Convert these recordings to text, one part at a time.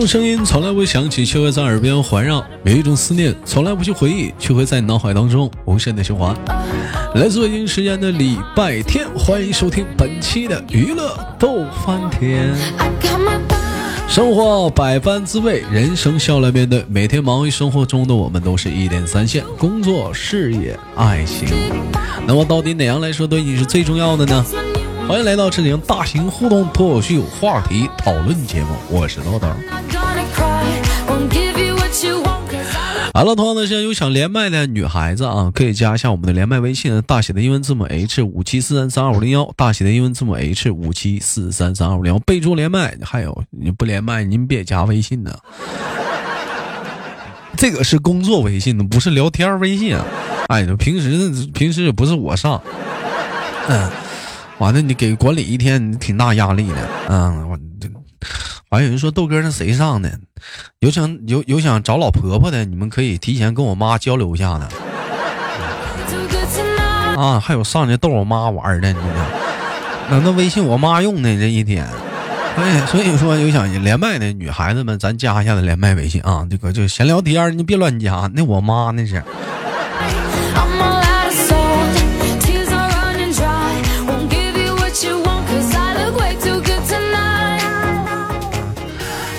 种声音从来不会响起，却会在耳边环绕；有一种思念从来不去回忆，却会在你脑海当中无限的循环。来自北京时间的礼拜天，欢迎收听本期的娱乐逗翻天。生活百般滋味，人生笑来面对。每天忙于生活中的我们，都是一点三线：工作、事业、爱情。那么，到底哪样来说对你是最重要的呢？欢迎来到这里大型互动脱口秀话题讨论节目，我是豆豆。好了，同样的，现在有想连麦的女孩子啊，可以加一下我们的连麦微信，大写的英文字母 H 五七四三三二五零幺，大写的英文字母 H 五七四三三二五零幺，备注连麦。还有，你不连麦，您别加微信呢。这个是工作微信，不是聊天微信。哎，平时平时也不是我上。嗯，完了，你给管理一天，挺大压力的。嗯，我这这。还有人说豆哥那谁上的？有想有有想找老婆婆的，你们可以提前跟我妈交流一下呢。啊，还有上去逗我妈玩的，你看，那那微信我妈用的这一天。哎，所以说有想连麦的女孩子们，咱加一下子连麦微信啊。这个就闲聊天，你别乱加。那我妈那是。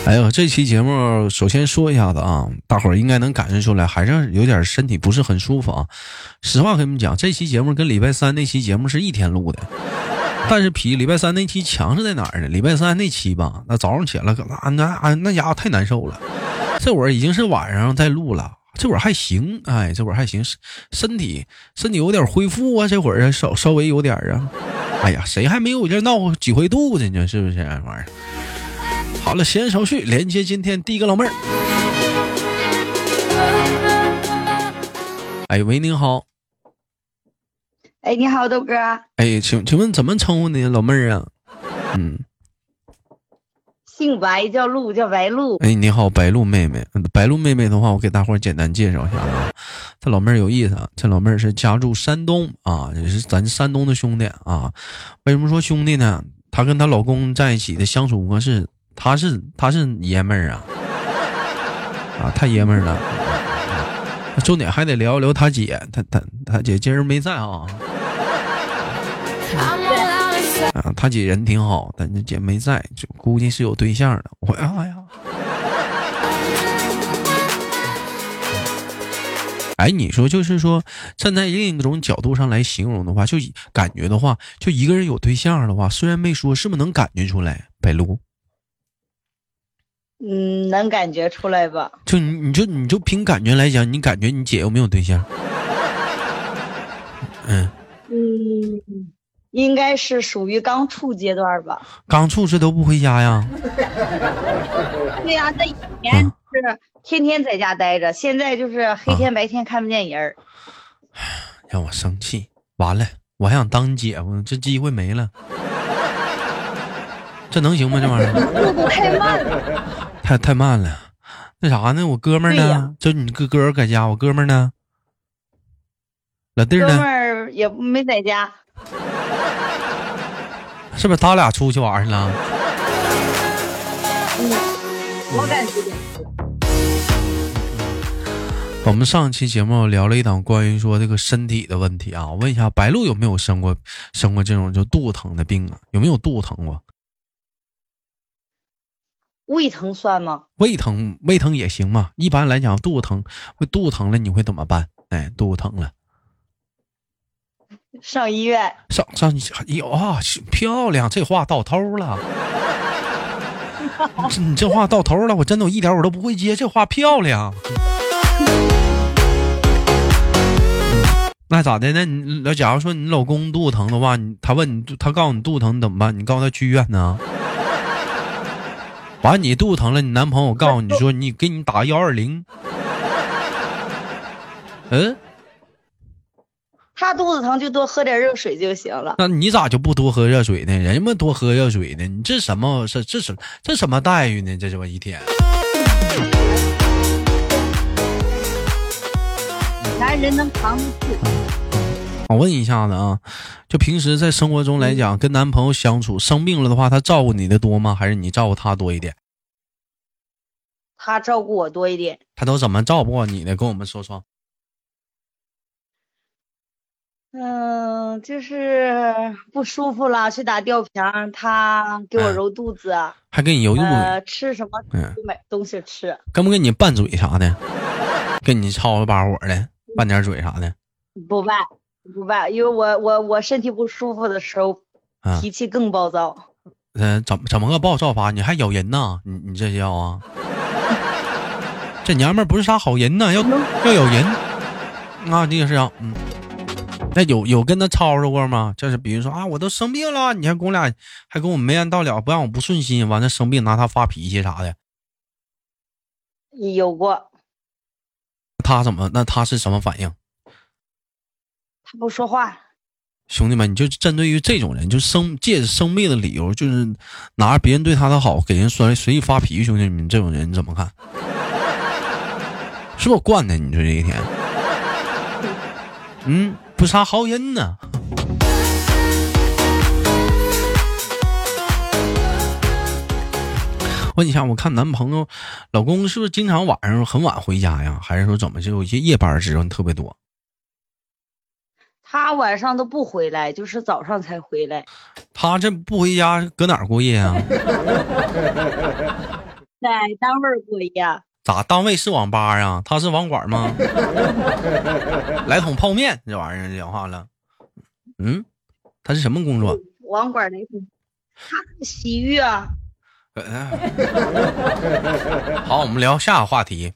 哎呦，这期节目首先说一下子啊，大伙儿应该能感受出来，还是有点身体不是很舒服啊。实话跟你们讲，这期节目跟礼拜三那期节目是一天录的，但是比礼拜三那期强是在哪儿呢？礼拜三那期吧，那早上起来那那那家伙太难受了，这会儿已经是晚上在录了，这会儿还行，哎，这会儿还行，身体身体有点恢复啊，这会儿稍稍微有点啊，哎呀，谁还没有这闹几回肚子呢？是不是玩意儿？好了，闲言少叙，连接今天第一个老妹儿。哎喂，您好。哎，你好，豆哥。哎，请请问怎么称呼你，老妹儿啊？嗯，姓白，叫鹿，叫白鹿。哎，你好，白鹿妹妹。白鹿妹妹的话，我给大伙儿简单介绍一下啊。这老妹儿有意思啊，这老妹儿是家住山东啊，也是咱山东的兄弟啊。为什么说兄弟呢？她跟她老公在一起的相处模式。他是他是爷们儿啊，啊太爷们儿了。重点还得聊一聊他姐，他他他姐今儿没在啊。啊，他姐人挺好，但是姐没在，估计是有对象的。我哎呀，哎，你说就是说，站在另一种角度上来形容的话，就感觉的话，就一个人有对象的话，虽然没说，是不是能感觉出来？白鹿。嗯，能感觉出来吧？就你，你就你就凭感觉来讲，你感觉你姐有没有对象？嗯嗯，应该是属于刚处阶段吧。刚处这都不回家呀？对呀，那以前是天天在家待着，现在就是黑天白天看不见人儿。让我生气，完了，我还想当你姐夫，这机会没了。这能行吗？这玩意儿速度太慢了，太太慢了。那啥呢？我哥们儿呢？就你哥哥在家，我哥们儿呢？老弟呢？哥们儿也没在家。是不是他俩出去玩去了？嗯，我感觉。我们上期节目聊了一档关于说这个身体的问题啊，我问一下白鹿有没有生过生过这种就肚子疼的病啊？有没有肚子疼过？胃疼算吗？胃疼，胃疼也行嘛。一般来讲，肚子疼，会肚子疼了，你会怎么办？哎，肚子疼了，上医院。上上，有啊，漂亮，这话到头了。你这话到头了，我真的我一点我都不会接，这话漂亮。那咋的？那你那假如说你老公肚子疼的话，你他问你，他告诉你肚子疼怎么办？你告诉他去医院呢？完，你肚子疼了，你男朋友告诉你说，你给你打幺二零。嗯，他肚子疼就多喝点热水就行了。那你咋就不多喝热水呢？人们多喝热水呢，你这什么？这这什这什么待遇呢？这这么一天。男人能扛得住。我问一下子啊，就平时在生活中来讲，跟男朋友相处，生病了的话，他照顾你的多吗？还是你照顾他多一点？他照顾我多一点。他都怎么照顾你的？跟我们说说。嗯，就是不舒服了，去打吊瓶，他给我揉肚子，还给你揉肚子，呃，吃什么？嗯，买东西吃。跟不跟你拌嘴啥的？跟你吵吵把火的，拌点嘴啥的？不拌，不办，因为我我我身体不舒服的时候，脾气更暴躁。嗯，怎么怎么个暴躁法？你还咬人呢？你你这叫啊？这娘们不是啥好人呢，要要咬人啊！这个是啊，嗯。那有有跟他吵吵过吗？就是比如说啊，我都生病了，你还跟我俩还跟我没完到了，不让我不顺心，完了生病拿他发脾气啥的。有过。他怎么？那他是什么反应？不说话。兄弟们，你就针对于这种人，就生借着生病的理由，就是拿着别人对他的好给人说随意发脾气。兄弟们，这种人你怎么看？是我惯的？你说这一天，嗯。不啥好人呢？问一下，我看男朋友、老公是不是经常晚上很晚回家呀？还是说怎么就有一些夜班时候特别多？他晚上都不回来，就是早上才回来。他这不回家，搁哪儿过夜啊？在单位过夜。咋？单位是网吧啊？他是网管吗？来桶泡面，这玩意儿讲话了。嗯，他是什么工作？网管那桶，他洗浴啊。好，我们聊下个话题。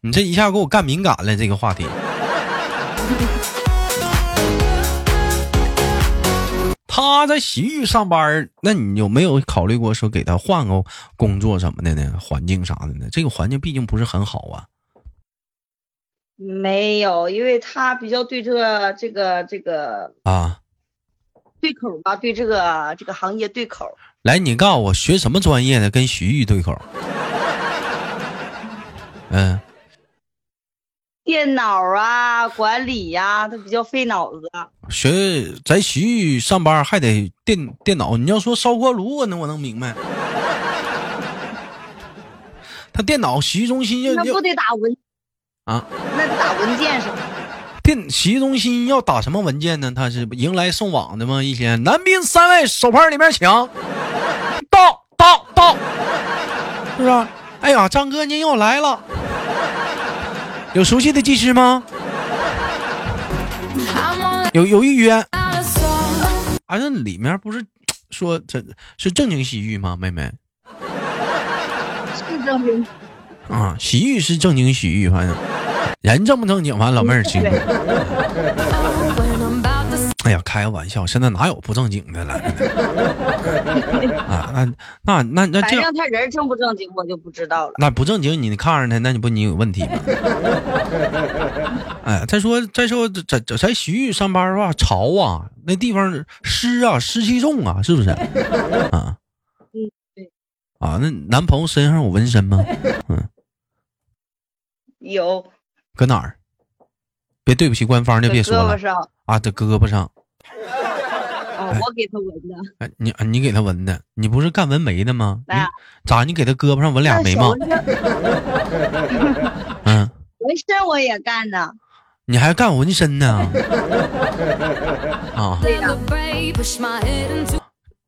你这一下给我干敏感了，这个话题。他在洗浴上班，那你有没有考虑过说给他换个工作什么的呢？环境啥的呢？这个环境毕竟不是很好啊。没有，因为他比较对这个这个这个啊对口吧，对这个这个行业对口。来，你告诉我学什么专业的跟洗浴对口？嗯。电脑啊，管理呀，都比较费脑子。学在洗浴上班还得电电脑，你要说烧锅炉，我能我能明白。他电脑洗浴中心要那不得打文啊？那得打文件是吧？电洗浴中心要打什么文件呢？他是迎来送往的吗？一天男宾三位手牌里面请，到到到，是不是？哎呀，张哥您又来了。有熟悉的技师吗？有有预约。啊，那里面不是说这是正经洗浴吗，妹妹？是正经。啊，洗浴是正经洗浴，反正人正不正经，反正老妹儿清楚。哎呀，开个玩笑，现在哪有不正经的了？啊，那那那那这，反正他人正不正经，我就不知道了。那不正经，你看着他，那你不你有问题吗？哎，再说再说，在在徐玉上班的话，潮啊，那地方湿啊，湿气重啊，是不是？啊，嗯，对。啊，那男朋友身上有纹身吗？嗯，有。搁哪儿？别对不起官方就，别说了。胳膊上。啊，在胳膊上。我给他纹的。哎，你你给他纹的，你不是干纹眉的吗？咋？你给他胳膊上纹俩眉毛？嗯，纹身我也干呢。你还干纹身呢？啊。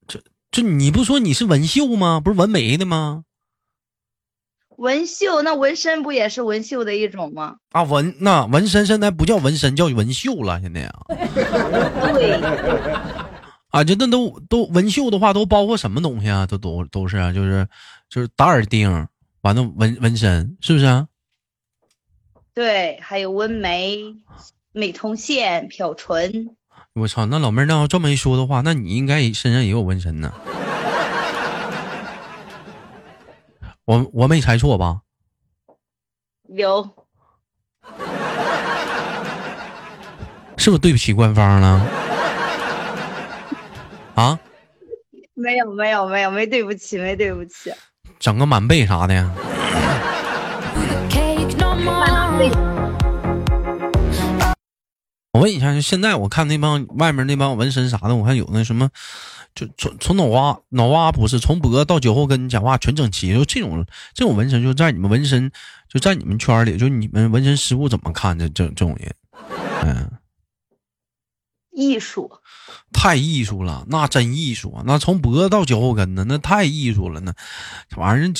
这这你不说你是纹绣吗？不是纹眉的吗？纹绣那纹身不也是纹绣的一种吗？啊，纹那纹身现在不叫纹身，叫纹绣了。现在啊。对。啊，就那都都纹绣的话，都包括什么东西啊？都都都是啊，就是就是打耳钉，完了纹纹身，是不是啊？对，还有纹眉、美瞳线、漂唇。我操，那老妹儿，那要这么一说的话，那你应该身上也有纹身呢。我我没猜错吧？有。是不是对不起官方了？啊，没有没有没有没对不起没对不起，整个满背啥的呀？我问一下，就现在我看那帮外面那帮纹身啥的，我看有那什么，就从从脑瓜脑瓜不是从脖到脚后跟讲话全整齐，就这种这种纹身就在你们纹身就在你们圈里，就你们纹身师傅怎么看这这这种人？嗯，艺术，太艺术了，那真艺术啊！那从脖子到脚后跟呢，那太艺术了，那这玩意儿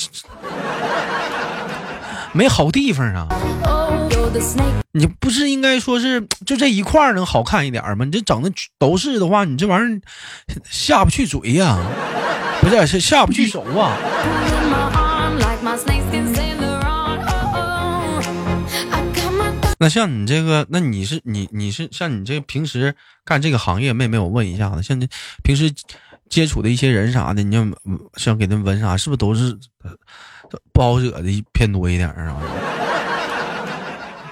没好地方啊。你不是应该说是 就这一块能好看一点吗？你这整的都是的话，你这玩意儿下不去嘴呀，不是是下不去手啊。那像你这个，那你是你你是像你这平时干这个行业，妹妹我问一下子，像这平时接触的一些人啥的，你要想给他纹啥，是不是都是 不好惹的偏多一点啊？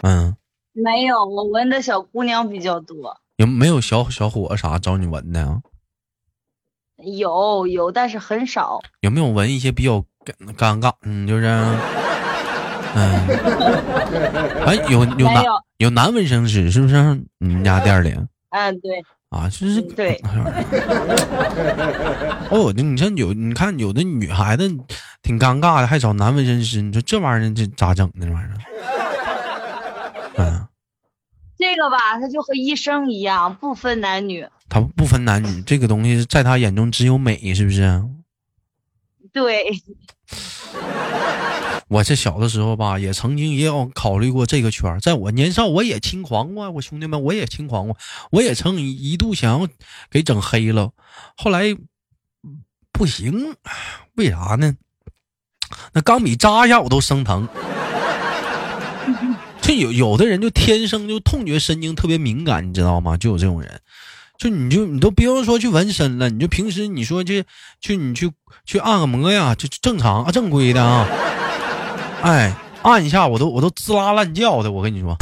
嗯。没有，我纹的小姑娘比较多。有没有小小伙啥找你纹的啊？有有，但是很少。有没有纹一些比较尴尬？嗯，就是，嗯，哎，有有男有男纹身师是不是？你们家店里？嗯，对。啊，就是对。哦，你像有你看有的女孩子挺尴尬的，还找男纹身师，你说这玩意儿这咋整呢？这玩意儿？嗯，这个吧，他就和医生一样，不分男女。他不分男女，这个东西在他眼中只有美，是不是？对。我这小的时候吧，也曾经也有考虑过这个圈在我年少，我也轻狂过，我兄弟们，我也轻狂过，我也曾一度想要给整黑了，后来不行，为啥呢？那钢笔扎一下我都生疼。这有有的人就天生就痛觉神经特别敏感，你知道吗？就有这种人，就你就你都不用说去纹身了，你就平时你说去去你去去按个摩呀，就正常啊正规的啊，哎，按一下我都我都滋啦乱叫的，我跟你说，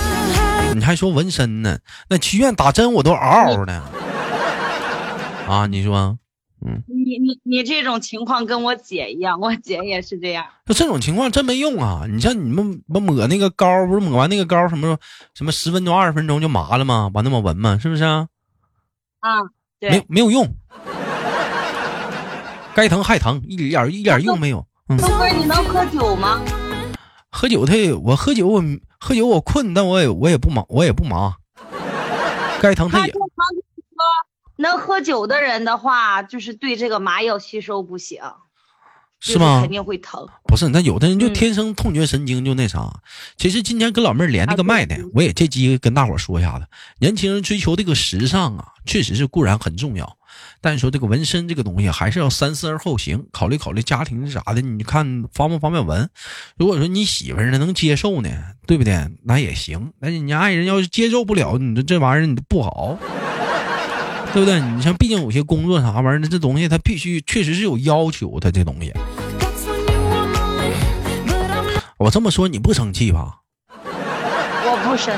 你还说纹身呢？那去医院打针我都嗷嗷的 啊！你说？嗯，你你你这种情况跟我姐一样，我姐也是这样。那这种情况真没用啊！你像你们不抹那个膏，不是抹完那个膏什么什么十分钟二十分钟就麻了吗？完那么纹吗？是不是啊？啊，对，没没有用，该疼还疼，一点一点用没有。嗯，哥，你能喝酒吗？喝酒他我喝酒我喝酒我困，但我也我也不忙我也不忙，该疼他也。能喝酒的人的话，就是对这个麻药吸收不行，是吗？肯定会疼。不是，那有的人就天生痛觉神经就那啥。其实今天跟老妹儿连那个麦的，我也借机会跟大伙说一下子：年轻人追求这个时尚啊，确实是固然很重要，但是说这个纹身这个东西还是要三思而后行，考虑考虑家庭啥的。你看方不方便纹？如果说你媳妇儿呢能接受呢，对不对？那也行。那你爱人要是接受不了，你这这玩意儿你不好。对不对？你像，毕竟有些工作啥玩意儿的，这东西它必须确实是有要求，它这东西。我这么说你不生气吧？我不生，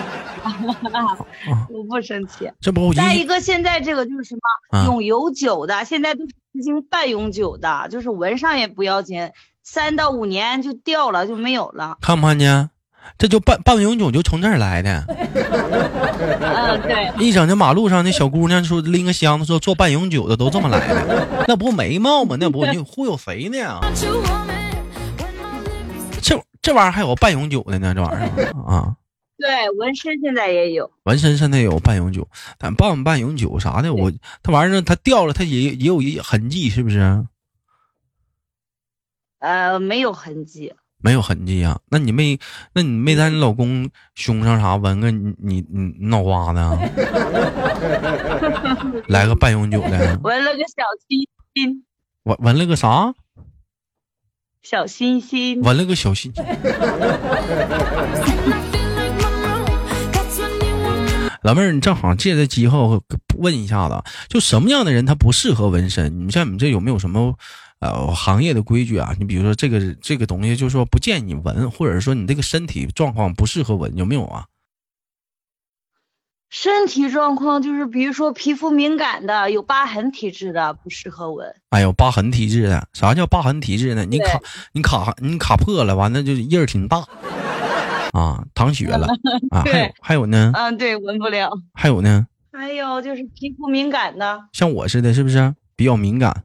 我不生气。这不再一个，现在这个就是什么永永久的，现在都是实行半永久的，就是纹上也不要紧，三到五年就掉了就没有了。看不看见？这就半半永久就从这儿来的，嗯，对。一整这马路上那小姑娘说拎个箱子说做半永久的都这么来的，那不眉毛吗？那不你 忽悠谁呢？这这玩意儿还有半永久的呢？这玩意儿 啊？对，纹身现在也有，纹身现在有半永久，但半半永久啥的，我它玩意儿它掉了，它也也有一痕迹，是不是？呃，没有痕迹。没有痕迹啊？那你没，那你没在你老公胸上啥纹个你你你脑瓜子？来个半永久的？纹了个小心心。纹纹了个啥？小心心。纹了个小心。老妹儿，你正好借这机会问一下子，就什么样的人他不适合纹身？你像你这有没有什么？呃，行业的规矩啊，你比如说这个这个东西，就是说不建议你纹，或者说你这个身体状况不适合纹，有没有啊？身体状况就是，比如说皮肤敏感的、有疤痕体质的，不适合纹。哎呦，疤痕体质的，啥叫疤痕体质呢？你卡你卡你卡破了，完了就印儿挺大啊，淌血了 啊。还有还有呢？嗯，对，闻不了。还有呢？还有就是皮肤敏感的，像我似的，是不是？比较敏感。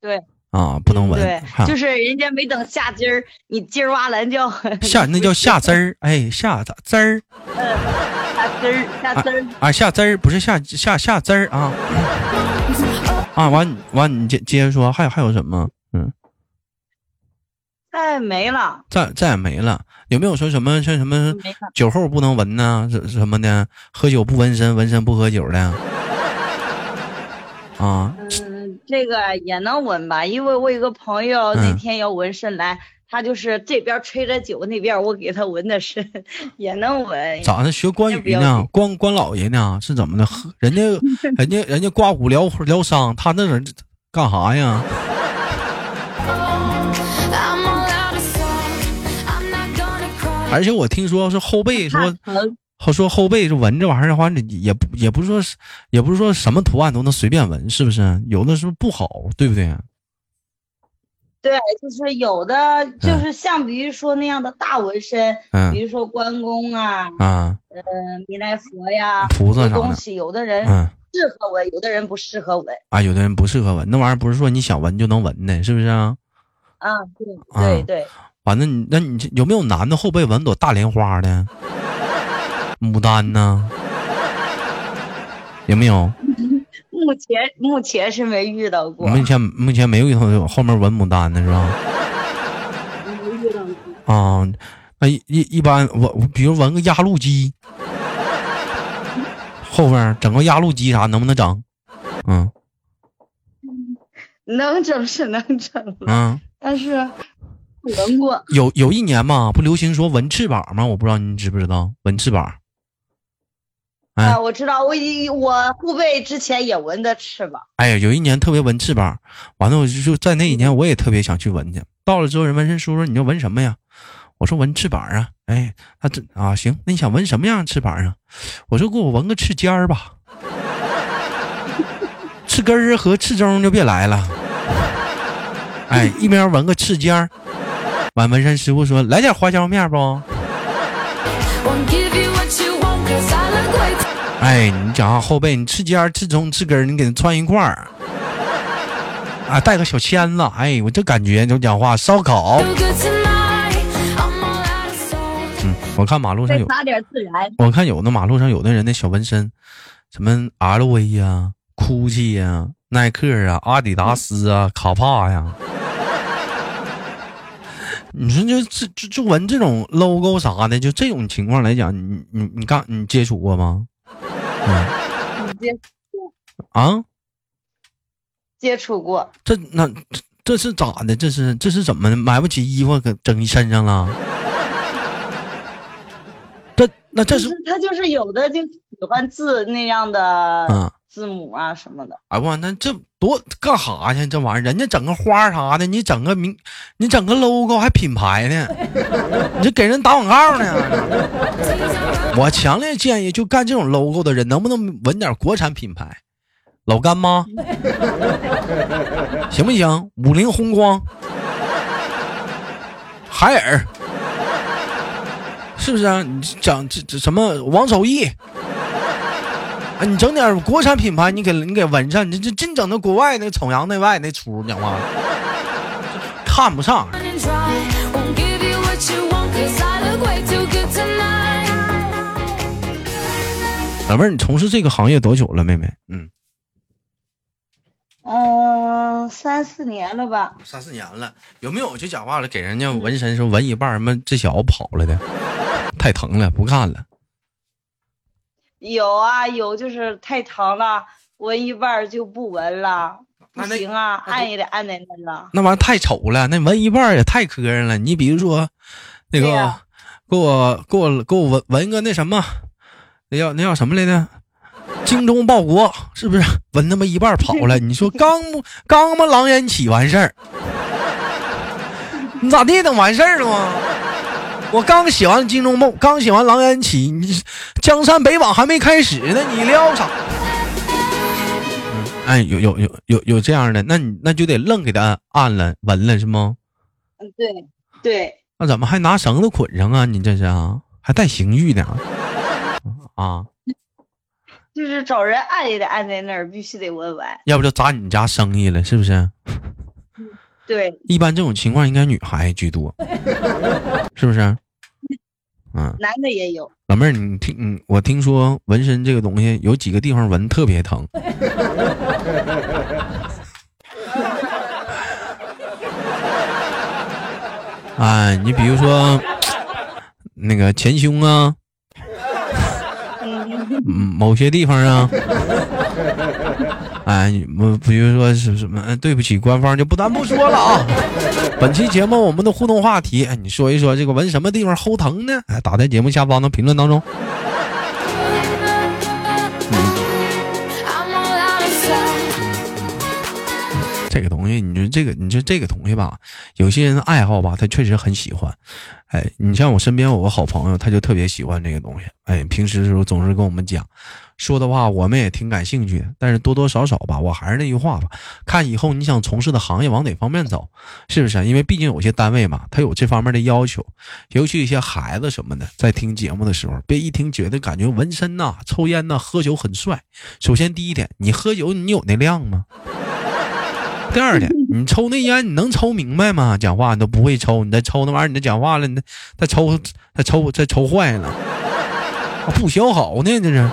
对。啊，不能闻。对，就是人家没等下汁儿，你叽儿哇蓝叫。下那叫下汁儿，哎，下咋汁儿？下汁儿，下汁儿。啊，下汁儿不是下下下汁儿啊。啊，完完，你接接着说，还有还有什么？嗯。再没了。再再也没了。有没有说什么像什么酒后不能闻呢？什什么的？喝酒不纹身，纹身不喝酒的？啊。这个也能纹吧，因为我有个朋友那天要纹身来，他就是这边吹着酒，那边我给他纹的身，也能纹。咋的？学关羽呢？关关老爷呢？是怎么的？人家人家人家刮骨疗疗伤，他那人干啥呀？而且我听说是后背说。他说后背是纹这玩意儿的话，也不也不是说，也不是说什么图案都能随便纹，是不是？有的是不是不好，对不对？对，就是有的，就是像比如说那样的大纹身，嗯，比如说关公啊，啊，呃，弥勒佛呀，菩萨啥东西，有的人适合纹，有的人不适合纹。啊，有的人不适合纹，那玩意儿不是说你想纹就能纹的，是不是啊？啊，对对对。完了，你那你有没有男的后背纹朵大莲花的？牡丹呢？有没有？目前目前是没遇到过。目前目前没有遇到后面纹牡丹的是吧？没遇到过。啊，那一一般纹，比如纹个压路机，后边整个压路机啥能不能整？嗯。能整是能整。嗯。但是。纹过。有有一年嘛，不流行说纹翅膀吗？我不知道你知不知道纹翅膀。啊，我知道，我我父辈之前也纹的翅膀。哎呀，有一年特别纹翅膀，完了我就就在那一年，我也特别想去纹去。到了之后，人纹身叔叔，你要纹什么呀？我说纹翅膀啊。哎，他这啊行，那你想纹什么样的翅膀啊？我说给我纹 个翅尖儿吧，翅根儿和翅中就别来了。哎，一边纹个翅尖儿，完纹身师傅说来点花椒面不？哎，你讲话后背，你翅尖、翅中、翅根，你给它串一块儿，啊，带个小签子。哎，我这感觉就讲话烧烤。嗯，我看马路上有，我看有的马路上有的人那小纹身，什么 LV 呀、GUCCI 呀、耐克啊、阿迪达斯啊、卡帕呀。你说就这就就纹这种 logo 啥的，就这种情况来讲，你你你干你接触过吗？接啊，接触过。这那这是咋的？这是这是怎么的？买不起衣服，给整你身上了？这那这是他就是有的就喜欢字那样的，嗯。字母啊什么的，哎我那这多干啥去？这玩意儿，人家整个花啥的，你整个名，你整个 logo 还品牌呢，你这给人打广告呢。我强烈建议，就干这种 logo 的人，能不能纹点国产品牌？老干妈，行不行？五菱宏光，海尔，是不是啊？你讲这这什么王守义？啊，你整点国产品牌，你给你给纹上，你这净整那国外那崇洋媚外那出，讲话看不上。老妹儿，你从事这个行业多久了，妹妹？嗯，嗯，三四年了吧。三四年了，有没有就讲话了？给人家纹身时候纹一半，什么这小子跑了的，太疼了，不干了。有啊有，就是太疼了，纹一半就不纹了，不行啊，按也得按在那了。那玩意儿太丑了，那纹一半也太磕碜了。你比如说，那个给我给我给我纹纹个那什么，那叫那叫什么来着？精忠报国是不是？纹他妈一半跑了，你说刚刚嘛狼烟起完事儿，你咋地等完事儿了吗？我刚写完《金钟梦》，刚写完《狼烟起》，你江山北往还没开始呢，你撩啥？哎，有有有有有这样的，那你那就得愣给他按了纹了是吗？嗯，对对。那怎么还拿绳子捆上啊？你这是啊？还带刑具呢？啊？就是找人按也得按在那儿，必须得纹完。要不就砸你家生意了，是不是？对，一般这种情况应该女孩居多，是不是？嗯，男的也有。老妹儿，你听，嗯，我听说纹身这个东西有几个地方纹特别疼。啊，你比如说那个前胸啊，嗯，某些地方啊，哎，我比如说是什么？对不起，官方就不咱不说了啊。本期节目我们的互动话题，哎，你说一说这个纹什么地方齁疼呢？哎，打在节目下方的评论当中。这个东西，你说这个，你说这个东西吧，有些人爱好吧，他确实很喜欢。哎，你像我身边有个好朋友，他就特别喜欢这个东西。哎，平时的时候总是跟我们讲，说的话我们也挺感兴趣的。但是多多少少吧，我还是那句话吧，看以后你想从事的行业往哪方面走，是不是？因为毕竟有些单位嘛，他有这方面的要求。尤其一些孩子什么的，在听节目的时候，别一听觉得感觉纹身呐、抽烟呐、喝酒很帅。首先第一点，你喝酒你有那量吗？第二的，你抽那烟，你能抽明白吗？讲话你都不会抽，你再抽那玩意儿，你再讲话了，你再抽，再抽，再抽坏了，不消好呢，这是。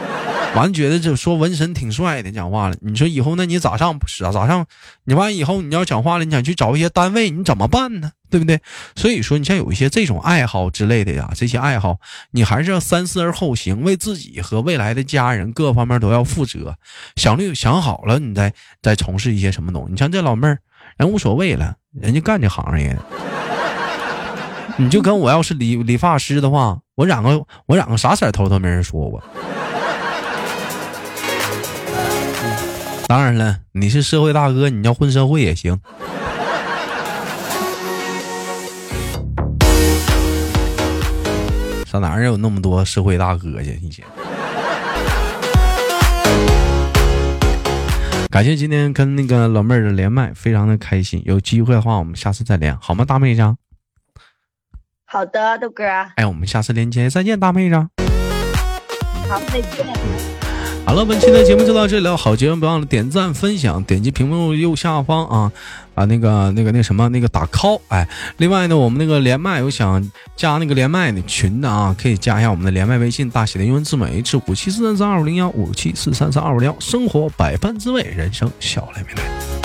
完觉得这说纹身挺帅的，讲话了。你说以后那你咋上咋咋上？你完以后你要讲话了，你想去找一些单位，你怎么办呢？对不对？所以说，你像有一些这种爱好之类的呀，这些爱好，你还是要三思而后行，为自己和未来的家人各方面都要负责。想虑想好了，你再再从事一些什么东西。你像这老妹儿，人无所谓了，人家干这行业。你就跟我要是理理发师的话，我染个我染个啥色头都没人说我。当然了，你是社会大哥，你要混社会也行。上哪儿有那么多社会大哥去？你感谢今天跟那个老妹儿的连麦，非常的开心。有机会的话，我们下次再连，好吗，大妹子？好的，豆哥。哎，我们下次连接再见，大妹子。好，再见。好了，本期的节目就到这里了。好节目，别忘了点赞、分享，点击屏幕右下方啊，把那个、那个、那什么、那个打 call。哎，另外呢，我们那个连麦有想加那个连麦的群的啊，可以加一下我们的连麦微信，大写的英文字母 H 五七四三三二五零幺五七四三三二五零幺。生活百般滋味，人生笑来面对。